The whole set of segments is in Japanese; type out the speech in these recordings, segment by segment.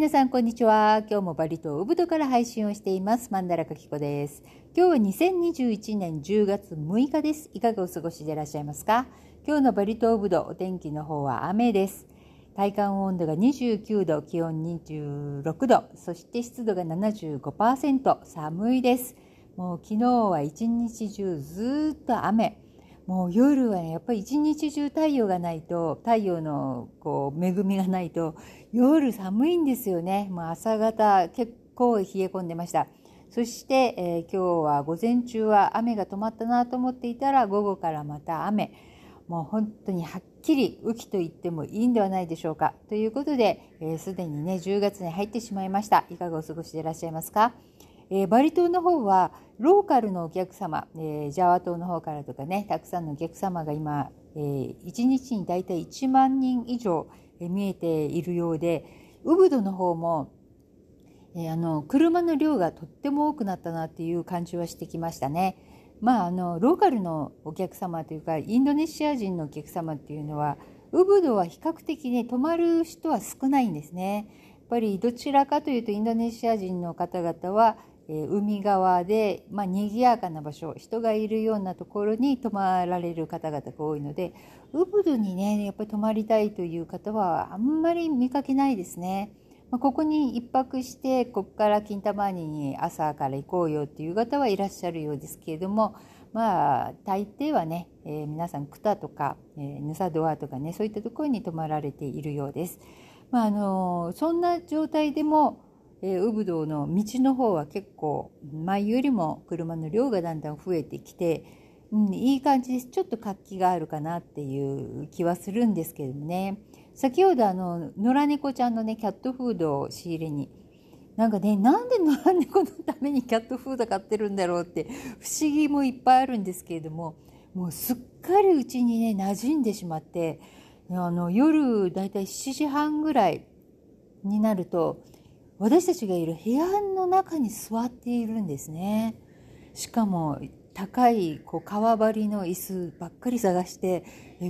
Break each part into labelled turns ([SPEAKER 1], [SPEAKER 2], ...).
[SPEAKER 1] 皆さんこんにちは。今日もバリ島ウブドから配信をしています。マンダラカキコです。今日は2021年10月6日です。いかがお過ごしでいらっしゃいますか？今日のバリ島ウブド、お天気の方は雨です。体感温度が29度、気温26度、そして湿度が75%、寒いです。もう昨日は一日中ずっと雨。もう夜はねやっぱり一日中太陽がないと太陽のこう恵みがないと夜寒いんですよね。もう朝方結構冷え込んでました。そして、えー、今日は午前中は雨が止まったなと思っていたら午後からまた雨。もう本当にはっきり雨季と言ってもいいんではないでしょうか。ということですで、ー、にね10月に入ってしまいました。いかがお過ごしでいらっしゃいますか？えー、バリ島の方はローカルのお客様、えー、ジャワ島の方からとかねたくさんのお客様が今、えー、1日に大体1万人以上、え見えているようでウブドの方も、えあの車の量がとっても多くなったなっていう感じはしてきましたね。まあ、あのローカルのお客様というかインドネシア人のお客様っていうのはウブドは比較的ね泊まる人は少ないんですね。やっぱりどちらかというとインドネシア人の方々はえ海側で、まあ、賑やかな場所人がいるようなところに泊まられる方々が多いのでウブドにねやっぱり泊まりたいという方はあんまり見かけないですね。まあ、ここに1泊してここから金玉ーに朝から行こうよっていう方はいらっしゃるようですけれどもまあ大抵はね、えー、皆さんクタとか、えー、ヌサドアとかねそういったところに泊まられているようです。まあ、あのそんな状態でもえー、ウブドウの道の方は結構前よりも車の量がだんだん増えてきて、うん、いい感じですちょっと活気があるかなっていう気はするんですけどね。先ほどあの野良猫ちゃんのねキャットフードを仕入れになんかねなんで野良猫のためにキャットフード買ってるんだろうって不思議もいっぱいあるんですけれどももうすっかりうちにね馴染んでしまってあの夜だいたい7時半ぐらいになると私たちがいる部屋の中に座っているんですね。しかも高いこう革張りの椅子ばっかり探して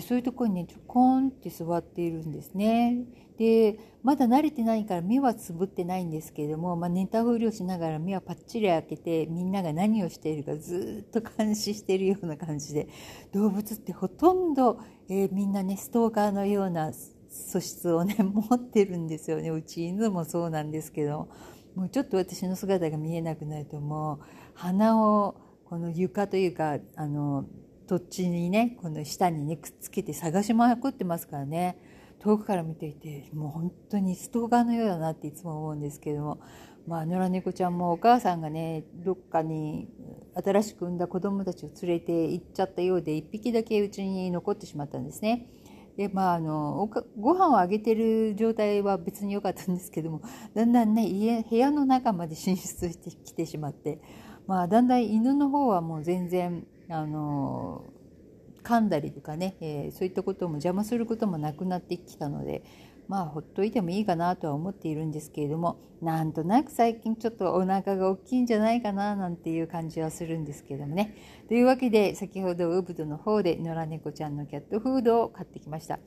[SPEAKER 1] そういうとこにねちょこんって座っているんですね。でまだ慣れてないから目はつぶってないんですけれども、まあ、寝たふりをしながら目はパッチリ開けてみんなが何をしているかずっと監視しているような感じで動物ってほとんど、えー、みんなねストーカーのような素質をね持ってるんですよね。うち犬もそうなんですけど。もうちょっと私の姿が見えなくなるともう鼻をこの床というかあの土地にねこの下にねくっつけて探しまくってますからね。遠くから見ていてもう本当にストーカーのようだなっていつも思うんですけども。まあ野良猫ちゃんもお母さんがねどっかに新しく産んだ子供たちを連れて行っちゃったようで1匹だけうちに残ってしまったんですね。でまああのご飯をあげてる状態は別に良かったんですけども だんだんね家部屋の中まで進出してきてしまって、まあ、だんだん犬の方はもう全然あの噛んだりとかね、えー、そういったことも邪魔することもなくなってきたのでまあほっといてもいいかなとは思っているんですけれどもなんとなく最近ちょっとお腹が大きいんじゃないかななんていう感じはするんですけどもね。というわけで先ほどウブドの方で野良猫ちゃんのキャットフードを買ってきました。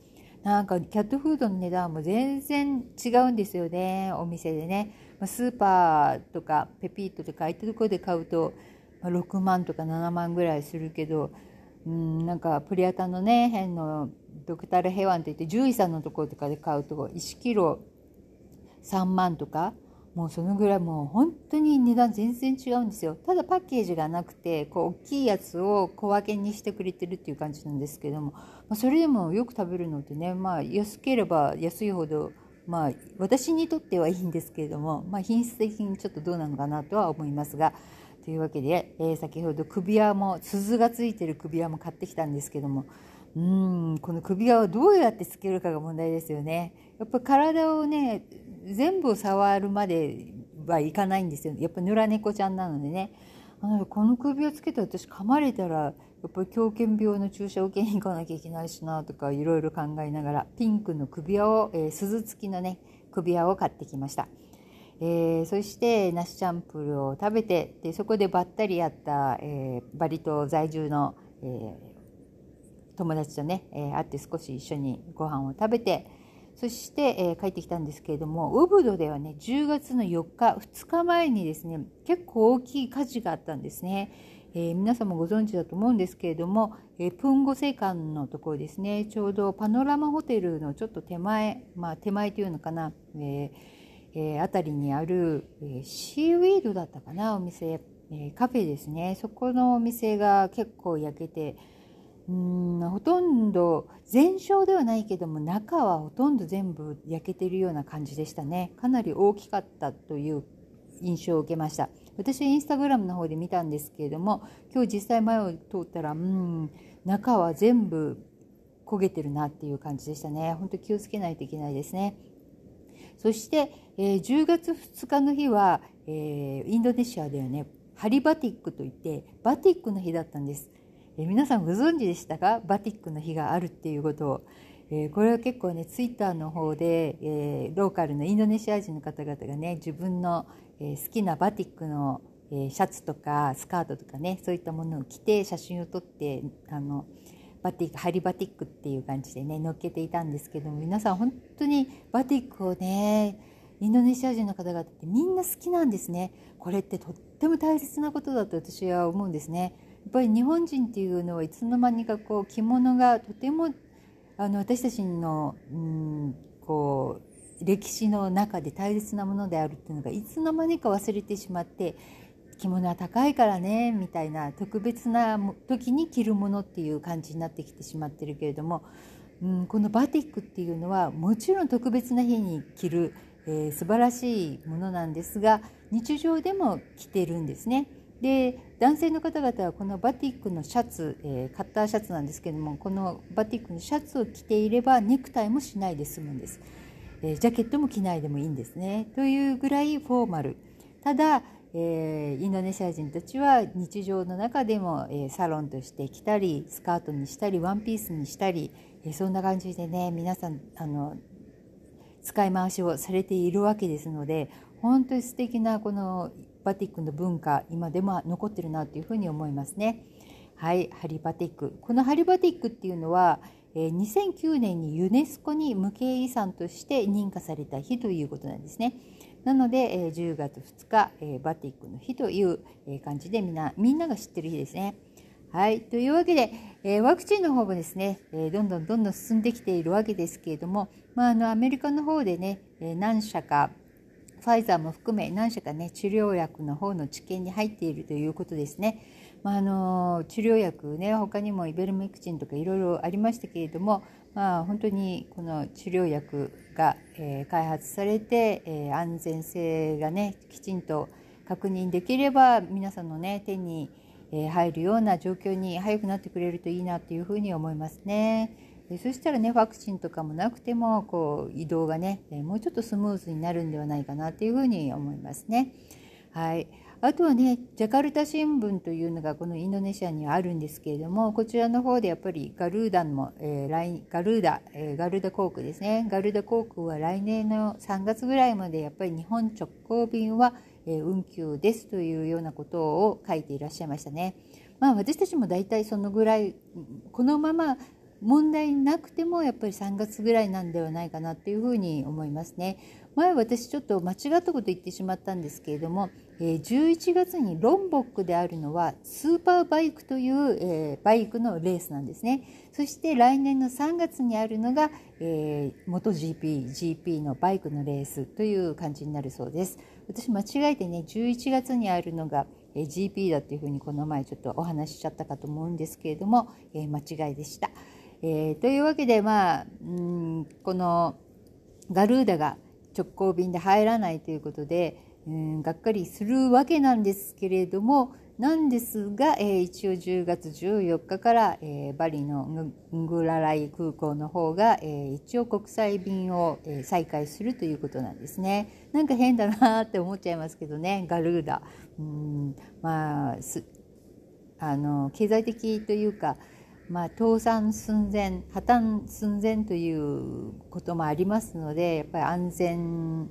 [SPEAKER 1] なんかキャットフードの値段も全然違うんですよねお店でね。スーパーとかペピートとかああいったところで買うと6万とか7万ぐらいするけどうんなんかプリアタのね変のドクタルヘワンっていって獣医さんのところとかで買うと1キロ3万とかもうそのぐらいもう本当に値段全然違うんですよ。ただパッケージがなくてこう大きいやつを小分けにしてくれてるっていう感じなんですけども、まあ、それでもよく食べるのってねまあ安ければ安いほどまあ私にとってはいいんですけれども、まあ、品質的にちょっとどうなのかなとは思いますがというわけで、えー、先ほど首輪も鈴がついてる首輪も買ってきたんですけどもうんこの首輪をどうやってつけるかが問題ですよね。やっぱ体をね全部触るまではいかないんですよやっぱ野良猫ちゃんなのでね。この首輪つけて私噛まれたらやっぱり狂犬病の注射を受けに行かなきゃいけないしなとかいろいろ考えながらピンクの首輪を、えー、鈴付きのね首輪を買ってきました。えー、そして梨チャンプルを食べてでそこでばったり会った、えー、バリ島在住の、えー、友達とね、え会って少し一緒にご飯を食べてそして、えー、帰ってきたんですけれどもウブドではね10月の4日2日前にですね結構大きい火事があったんですね。えー、皆さんもご存知だと思うんですけれども、えー、プンゴセ館のところですねちょうどパノラマホテルのちょっと手前まあ手前というのかな、えーえー、辺りにある、えー、シーウィードだったかなお店、えー、カフェですね。そこのお店が結構焼けてうんほとんど全焼ではないけども中はほとんど全部焼けてるような感じでしたね。かなり大きかったという印象を受けました。私はインスタグラムの方で見たんですけれども今日実際前を通ったらうん中は全部焦げてるなっていう感じでしたね。本当気をつけないといけないですね。そして、えー、10月2日の日は、えー、インドネシアではね。ハリバティックといってバティックの日だったんです。え皆さんご存知でしたか？バティックの日があるっていうことを、えこれは結構ねツイッターの方で、えローカルのインドネシア人の方々がね自分の、え好きなバティックの、えシャツとかスカートとかねそういったものを着て写真を撮ってあのバティックハリバティックっていう感じでね載っけていたんですけども皆さん本当にバティックをねインドネシア人の方々ってみんな好きなんですね。これってとっても大切なことだと私は思うんですね。やっぱり日本人っていうのはいつの間にかこう着物がとてもあの私たちのうんこう歴史の中で大切なものであるっていうのがいつの間にか忘れてしまって着物は高いからねみたいな特別な時に着るものっていう感じになってきてしまってるけれども、うん、このバティックっていうのはもちろん特別な日に着る、えー、素晴らしいものなんですが日常でも着てるんですね。で男性の方々はこのバティックのシャツ、えー、カッターシャツなんですけどもこのバティックのシャツを着ていればネクタイもしないで済むんです、えー、ジャケットも着ないでもいいんですね。というぐらいフォーマル。ただ、えー、インドネシア人たちは日常の中でも、えサロンとして着たりスカートにしたりワンピースにしたり、えそんな感じでね皆さんあの使い回しをされているわけですので本当に素敵なこのバティックの文化今でも残ってるなというふうに思いますね。はい、ハリバティック。このハリバティックっていうのは、え2009年にユネスコに無形遺産として認可された日ということなんですね。なので、え10月2日、えバティックの日という感じでみんなみんなが知ってる日ですね。はい。というわけで、えワクチンの方もですね、えどんどんどんどん進んできているわけですけれども、まあ、あのアメリカの方でね、え何社かファイザーも含め何社かね治療薬の方の治験に入っているということですね。まあ、あの治療薬ね他にもイベルメクチンとかいろいろありましたけれども、まあ、本当にこの治療薬が、えー、開発されて、えー、安全性がねきちんと確認できれば皆さんのね手に入るような状況に早くなってくれるといいなというふうに思いますね。そしたらねワクチンとかもなくてもこう移動がねもうちょっとスムーズになるんではないかなというふうに思いますね。はい、あとはねジャカルタ新聞というのがこのインドネシアにはあるんですけれどもこちらの方でやっぱりガルーダも、えー、ガルーダ、えー、ガルーダ航空ですねガルーダ航空は来年の3月ぐらいまでやっぱり日本直行便は、えー、運休ですというようなことを書いていらっしゃいましたね。まあ私たちも大体そのぐらいこのまま問題なくてもやっぱり3月ぐらいなんではないかなっていうふうに思いますね。前私ちょっと間違ったこと言ってしまったんですけれども、え11月にロンボックであるのはスーパーバイクという、えバイクのレースなんですね。そして来年の3月にあるのが、えー、元 GP、GP のバイクのレースという感じになるそうです。私間違えてね、11月にあるのが GP だっていうふうにこの前ちょっとお話ししちゃったかと思うんですけれども、えー、間違いでした。えー、というわけでまあうんこのガルーダが直行便で入らないということでうんがっかりするわけなんですけれどもなんですが、えー、一応10月14日から、えー、バリのングラライ空港の方が、えー、一応国際便を、えー、再開するということなんですね。なんか変だなって思っちゃいますけどねガルーダ。うんまああの経済的というかまあ、倒産寸前破綻寸前ということもありますのでやっぱり安全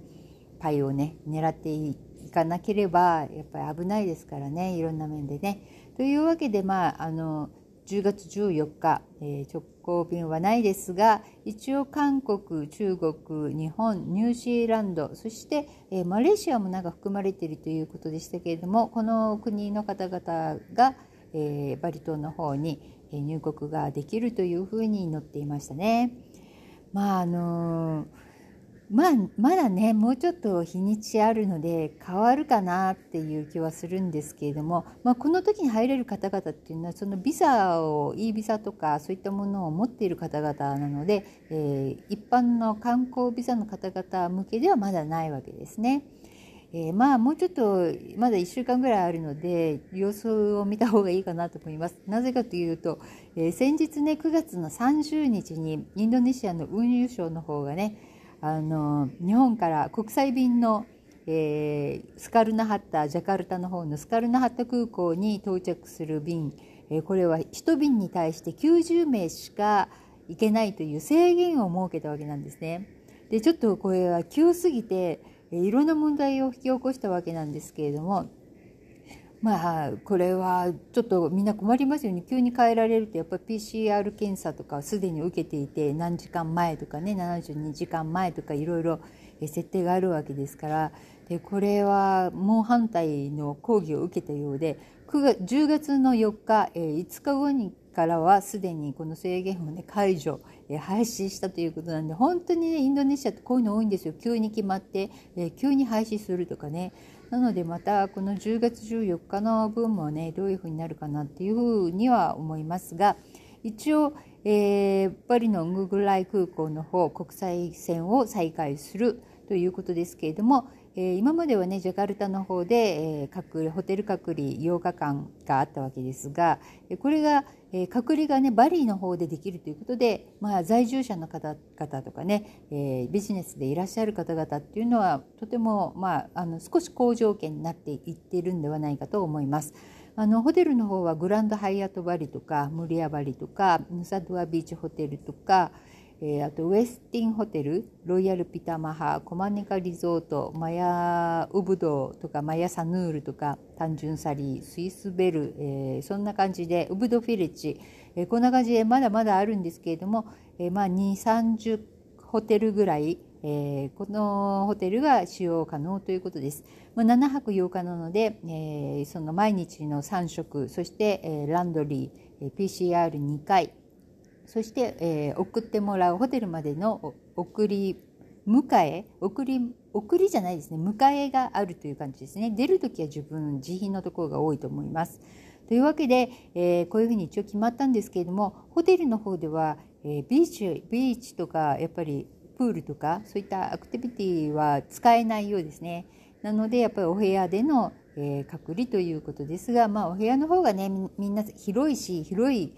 [SPEAKER 1] 牌をね狙っていかなければやっぱり危ないですからねいろんな面でね。というわけでまああの10月14日、えー、直行便はないですが一応韓国中国日本ニュージーランドそして、えー、マレーシアもなんか含まれているということでしたけれどもこの国の方々が、えー、バリ島の方に入国ができるというふうに載っていましたね。まああのーまあ、まだねもうちょっと日にちあるので変わるかなっていう気はするんですけれども、まあ、この時に入れる方々っていうのはそのビザを E ビザとかそういったものを持っている方々なので、えー、一般の観光ビザの方々向けではまだないわけですね。えー、まあもうちょっとまだ1週間ぐらいあるので様子を見た方がいいかなと思います。なぜかというと、えー、先日ね9月の30日にインドネシアの運輸省の方がねあの日本から国際便の、えー、スカルナハッタジャカルタの方のスカルナハッタ空港に到着する便、えー、これは1便に対して90名しか行けないという制限を設けたわけなんですね。でちょっとこれは急すぎていろんな問題を引き起こしたわけなんですけれどもまあこれはちょっとみんな困りますよね。急に変えられるとやっぱり PCR 検査とかすでに受けていて何時間前とかね72時間前とかいろいろ設定があるわけですからでこれは猛反対の抗議を受けたようで9月10月の4日、え5日後にからはすでにこの制限を、ね、解除、え廃止したということなんで本当に、ね、インドネシアってこういうの多いんですよ。急に決まって、え急に廃止するとかねなのでまたこの10月14日の分もねどういうふうになるかなっていうふうには思いますが一応、えー、パリのンググライ空港の方国際線を再開するということですけれども、えー、今まではねジャカルタの方で、えー、隔離ホテル隔離8日間があったわけですがこれが、えー、隔離がねバリーの方でできるということで、まあ、在住者の方々とかね、えビジネスでいらっしゃる方々っていうのはとても、まあ、あの少し好条件になっていっているんではないかと思います。あのホテルの方はグランドハイアットバリとかムリアバリとかヌサドゥアビーチホテルとかえー、あとウェスティンホテルロイヤルピタマハコマネカリゾートマヤウブドとかマヤサヌールとか単純サリースイスベル、えー、そんな感じでウブドフィレッジ、えー、こんな感じでまだまだあるんですけれども、えまあ2 3 0ホテルぐらい、えこのホテルが使用可能ということです。まあ、7泊8日なので、えその毎日の3食そして、えランドリー PCR2 回そして、えー、送ってもらうホテルまでの送り迎え送り送りじゃないですね。迎えがあるという感じですね。出る時は自分自費のところが多いと思います。というわけで、えー、こういうふうに一応決まったんですけれどもホテルの方では、えー、ビーチビーチとかやっぱりプールとかそういったアクティビティは使えないようですね。なのでやっぱりお部屋での、えー、隔離ということですが、まあ、お部屋の方がねみんな広いし広い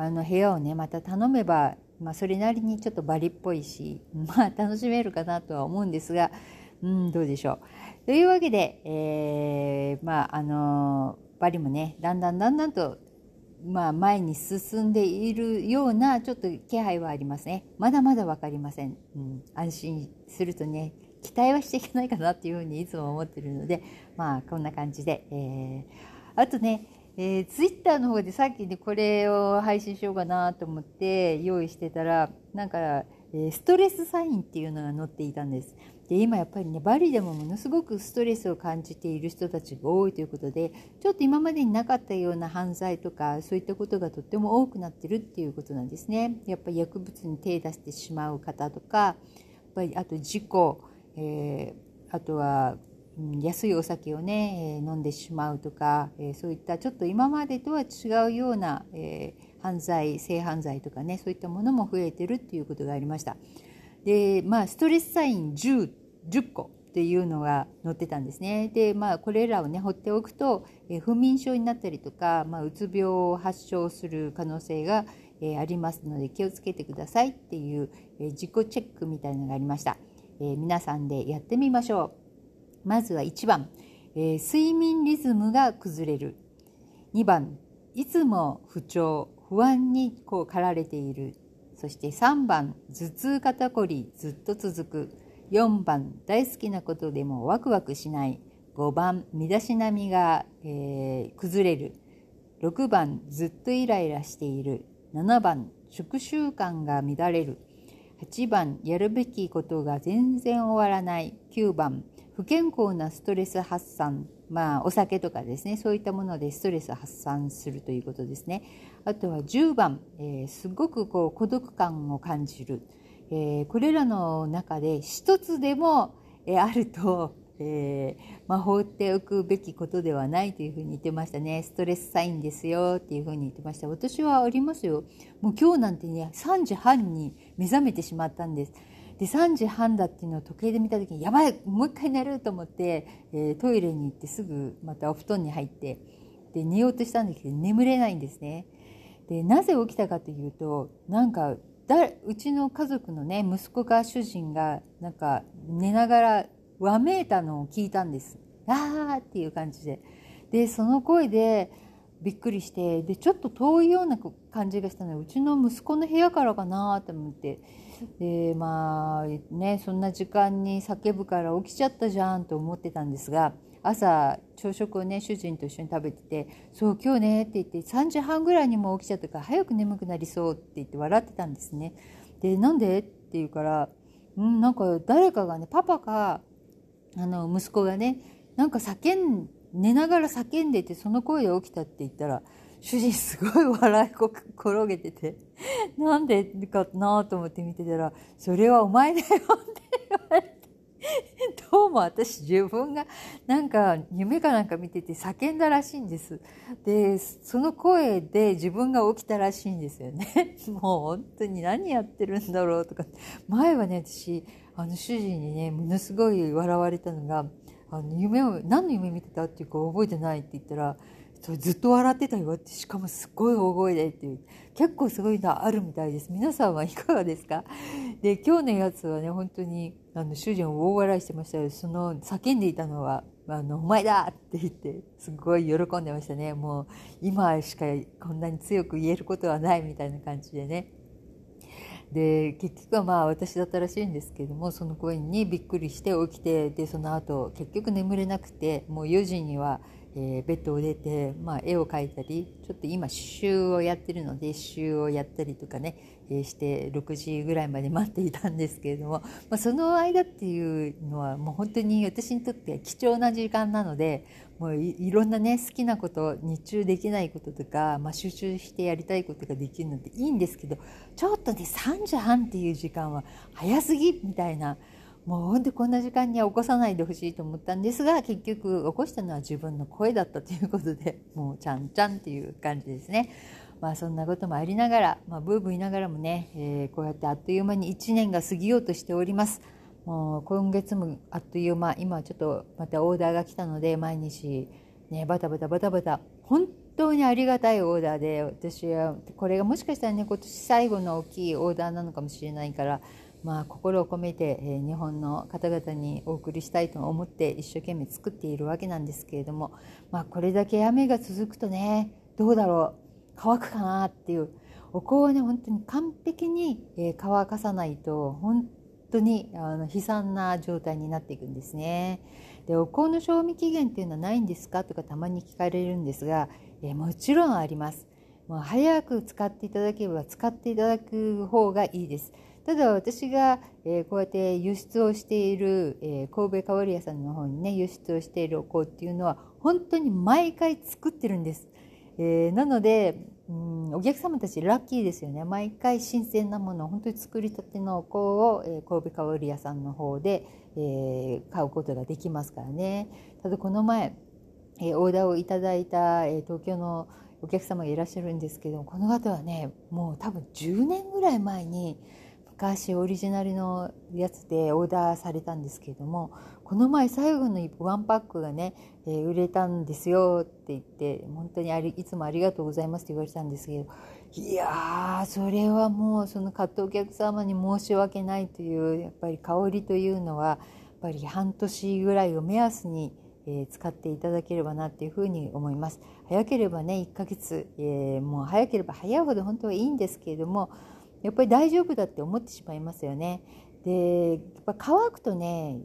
[SPEAKER 1] あの部屋をねまた頼めば、まあ、それなりにちょっとバリっぽいし、まあ、楽しめるかなとは思うんですが、うん、どうでしょう。というわけで、えー、まああのバリもねだんだんだんだんと、まあ、前に進んでいるようなちょっと気配はありますね。まだまだ分かりません。うん、安心するとね期待はしていけないかなっていうふうにいつも思ってるのでまあこんな感じで、えー、あとねえー、ツイッターの方でさっきねこれを配信しようかなと思って用意してたらなんか、えー、ストレスサインっていうのが載っていたんです。で今やっぱりねバリでもものすごくストレスを感じている人たちが多いということでちょっと今までになかったような犯罪とかそういったことがとっても多くなってるっていうことなんですね。やっぱり薬物に手出してしまう方とかやっぱりあと事故、えー、あとは安いお酒をね、え飲んでしまうとか、えそういったちょっと今までとは違うような、え犯罪性犯罪とかねそういったものも増えてるっていうことがありました。でまあストレスサイン 10, 10個っていうのが載ってたんですね。でまあこれらをね放っておくと、え不眠症になったりとか、まあ、うつ病を発症する可能性が、えありますので気をつけてくださいっていう、え自己チェックみたいなのがありました、え皆さんでやってみましょう。まずは1番、えー、睡眠リズムが崩れる。2番いつも不調不安にこう駆られている。そして3番頭痛肩こりずっと続く。4番大好きなことでもワクワクしない。5番身だしなみが、えー、崩れる。6番ずっとイライラしている。7番食習慣が乱れる。8番やるべきことが全然終わらない。9番不健康なストレス発散まあお酒とかですねそういったものでストレス発散するということですねあとは10番、えー、すごくこう孤独感を感じる、えー、これらの中で一つでも、えー、あるとえー、まあ、放っておくべきことではないというふうに言ってましたね。ストレスサインですよっていうふうに言ってました。私はありますよ。もう今日なんてね、3時半に目覚めてしまったんです。で、3時半だっていうのを時計で見た時に、やばいもう一回寝ると思って、えー、トイレに行ってすぐまたお布団に入って、で、寝ようとしたんだけど眠れないんですね。で、なぜ起きたかというと、なんか、だうちの家族のね、息子が主人が、なんか寝ながらわめいたのを聞いたんです。あーっていう感じで。で、その声でびっくりして、で、ちょっと遠いような感じがしたので、うちの息子の部屋からかなと思って、で、まあね、そんな時間に叫ぶから起きちゃったじゃんと思ってたんですが、朝朝食をね主人と一緒に食べてて「そう今日ね」って言って3時半ぐらいにも起きちゃったから早く眠くなりそうって言って笑ってたんですね。でなんで？って言うから「うんなんか誰かがねパパがあの息子がねなんか叫ん寝ながら叫んでてその声で起きたって言ったら主人すごい笑いこ転げててなんでかなと思って見てたら「それはお前だよ」って言われて。どうも私自分がなんか夢かなんか見てて叫んだらしいんです。で、その声で自分が起きたらしいんですよね。もう本当に何やってるんだろうとか。前はね、私、あの主人にねものすごい笑われたのがあの夢を何の夢見てたっていうか覚えてないって言ったらずっと笑ってたよ。ってしかもすごい大声でっていう。結構すごいのあるみたいです。皆さんはいかがですか？で今日のやつはね本当にあの主人を大笑いしてましたよ。その叫んでいたのはあの、お前だって言って、すごい喜んでましたね。もう、今しかこんなに強く言えることはないみたいな感じでね。で結局はまあ私だったらしいんですけどもその声にびっくりして起きてでその後結局眠れなくてもう4時には、えー、ベッドを出て、まあ、絵を描いたりちょっと今刺繍をやってるので刺繍をやったりとかね、えー、して6時ぐらいまで待っていたんですけれども、まあ、その間っていうのはもう本当に私にとっては貴重な時間なのでもういろんなね好きなこと日中できないこととか、まあ、集中してやりたいことができるのでいいんですけどちょっとね3時半っていう時間は早すぎみたいなもうほんとこんな時間には起こさないでほしいと思ったんですが結局起こしたのは自分の声だったということで もうちゃんちゃんっていう感じですね。まあそんなこともありながら、まあ、ブーブー言いながらもね、えー、こうやってあっという間に1年が過ぎようとしております。もう今月もあっという間今ちょっとまたオーダーが来たので毎日ねバタバタバタバタ本当にありがたいオーダーで私はこれがもしかしたらね今年最後の大きいオーダーなのかもしれないからまあ心を込めて、え日本の方々にお送りしたいと思って一生懸命作っているわけなんですけれどもまあこれだけ雨が続くとねどうだろう乾くかなっていうお香はね本当に完璧に乾かさないと本当にあの悲惨な状態になっていくんですね。でお香の賞味期限っていうのはないんですか？とかたまに聞かれるんですが、えもちろんあります。もう早く使っていただければ使っていただく方がいいです。ただ私が、えこうやって輸出をしている、え神戸香り屋さんの方にね輸出をしているお香っていうのは本当に毎回作ってるんです。えー、なのでうんお客様たちラッキーですよね毎回新鮮なものを本当に作りたてのお香を、えー、神戸香織屋さんの方で、えー、買うことができますからねただこの前、えー、オーダーをいただいた、えー、東京のお客様がいらっしゃるんですけどこの方はねもう多分10年ぐらい前に昔オリジナルのやつでオーダーされたんですけれどもこの前最後のワンパックがね、えー、売れたんですよって言って本当にありいつもありがとうございますって言われたんですけどいやーそれはもうその買ったお客様に申し訳ないというやっぱり香りというのはやっぱり半年ぐらいを目安にえ使っていただければなっていうふうに思います。早ければね1ヶ月、えー、もう早ければ早いほど本当はいいんですけれどもやっぱり大丈夫だって思ってしまいますよね。でやっぱ乾くとね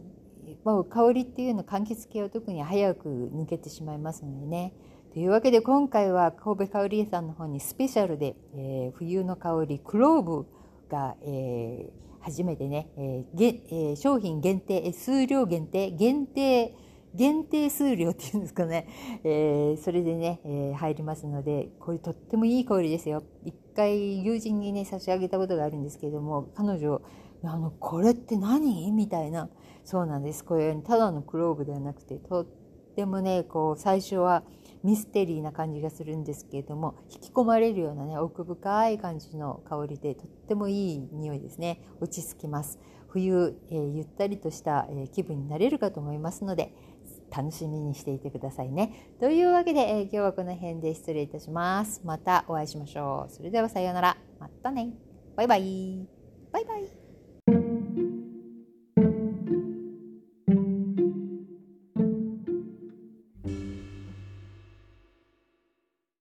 [SPEAKER 1] もう香りっていうの柑橘系は特に早く抜けてしまいますのでねというわけで今回は神戸香織屋さんの方にスペシャルで、えー、冬の香りクローブが、えー、初めてね、えーえー、商品限定数量限定限定限定数量っていうんですかね、えー、それでね、えー、入りますのでこれとってもいい香りですよ。一回友人にね差し上げたことがあるんですけれども彼女あのこれって何？みたいな。そうなんです。これただのクローブではなくてとってもねこう最初はミステリーな感じがするんですけれども引き込まれるようなね奥深い感じの香りでとってもいい匂いですね。落ち着きます。冬、えー、ゆったりとした、えー、気分になれるかと思いますので楽しみにしていてくださいね。というわけで、えー、今日はこの辺で失礼いたします。またお会いしましょう。それではさようなら。またね。バイバイ。バイバイ。